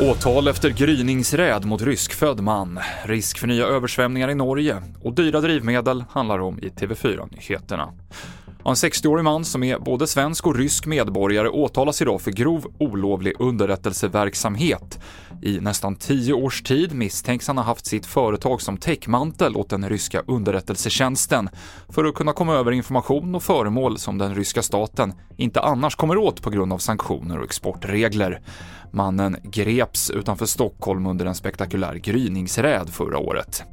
Åtal efter gryningsräd mot ryskfödd man, risk för nya översvämningar i Norge och dyra drivmedel handlar om i TV4-nyheterna. En 60-årig man som är både svensk och rysk medborgare åtalas idag för grov olovlig underrättelseverksamhet. I nästan tio års tid misstänks han ha haft sitt företag som täckmantel åt den ryska underrättelsetjänsten för att kunna komma över information och föremål som den ryska staten inte annars kommer åt på grund av sanktioner och exportregler. Mannen greps utanför Stockholm under en spektakulär gryningsräd förra året.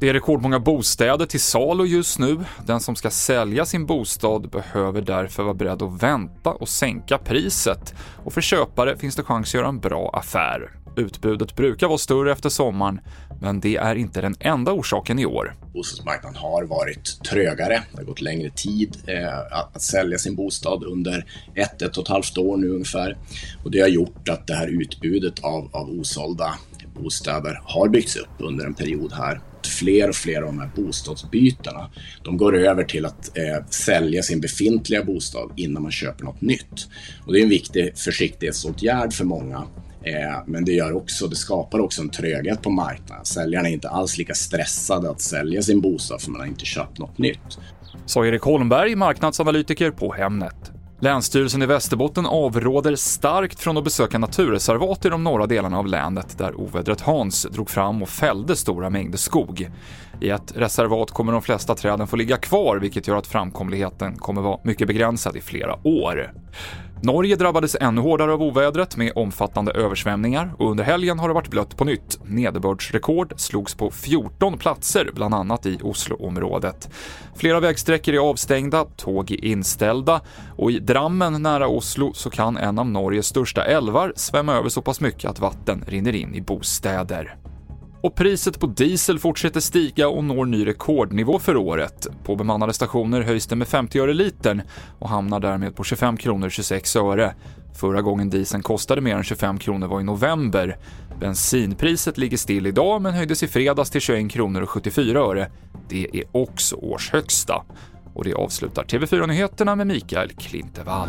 Det är rekordmånga bostäder till salu just nu. Den som ska sälja sin bostad behöver därför vara beredd att vänta och sänka priset. Och för köpare finns det chans att göra en bra affär. Utbudet brukar vara större efter sommaren, men det är inte den enda orsaken i år. Bostadsmarknaden har varit trögare. Det har gått längre tid eh, att, att, sälja sin bostad under ett, ett och ett halvt år nu ungefär. Och det har gjort att det här utbudet av, av osålda bostäder har byggts upp under en period här. Fler och fler av de här bostadsbytarna, de går över till att eh, sälja sin befintliga bostad innan man köper något nytt. Och det är en viktig försiktighetsåtgärd för många. Eh, men det, gör också, det skapar också en tröghet på marknaden. Säljarna är inte alls lika stressade att sälja sin bostad för man har inte köpt något nytt. Sa Erik Holmberg, marknadsanalytiker på Hemnet. Länsstyrelsen i Västerbotten avråder starkt från att besöka naturreservat i de norra delarna av länet där ovädret Hans drog fram och fällde stora mängder skog. I ett reservat kommer de flesta träden få ligga kvar vilket gör att framkomligheten kommer vara mycket begränsad i flera år. Norge drabbades ännu hårdare av ovädret med omfattande översvämningar och under helgen har det varit blött på nytt. Nederbördsrekord slogs på 14 platser, bland annat i Osloområdet. Flera vägsträckor är avstängda, tåg är inställda och i Drammen nära Oslo så kan en av Norges största älvar svämma över så pass mycket att vatten rinner in i bostäder. Och priset på diesel fortsätter stiga och når ny rekordnivå för året. På bemannade stationer höjs det med 50 öre litern och hamnar därmed på 25 kronor 26 öre. Förra gången dieseln kostade mer än 25 kronor var i november. Bensinpriset ligger still idag men höjdes i fredags till 21 kronor och 74 öre. Det är också årshögsta. Och det avslutar TV4-nyheterna med Mikael Klintevall.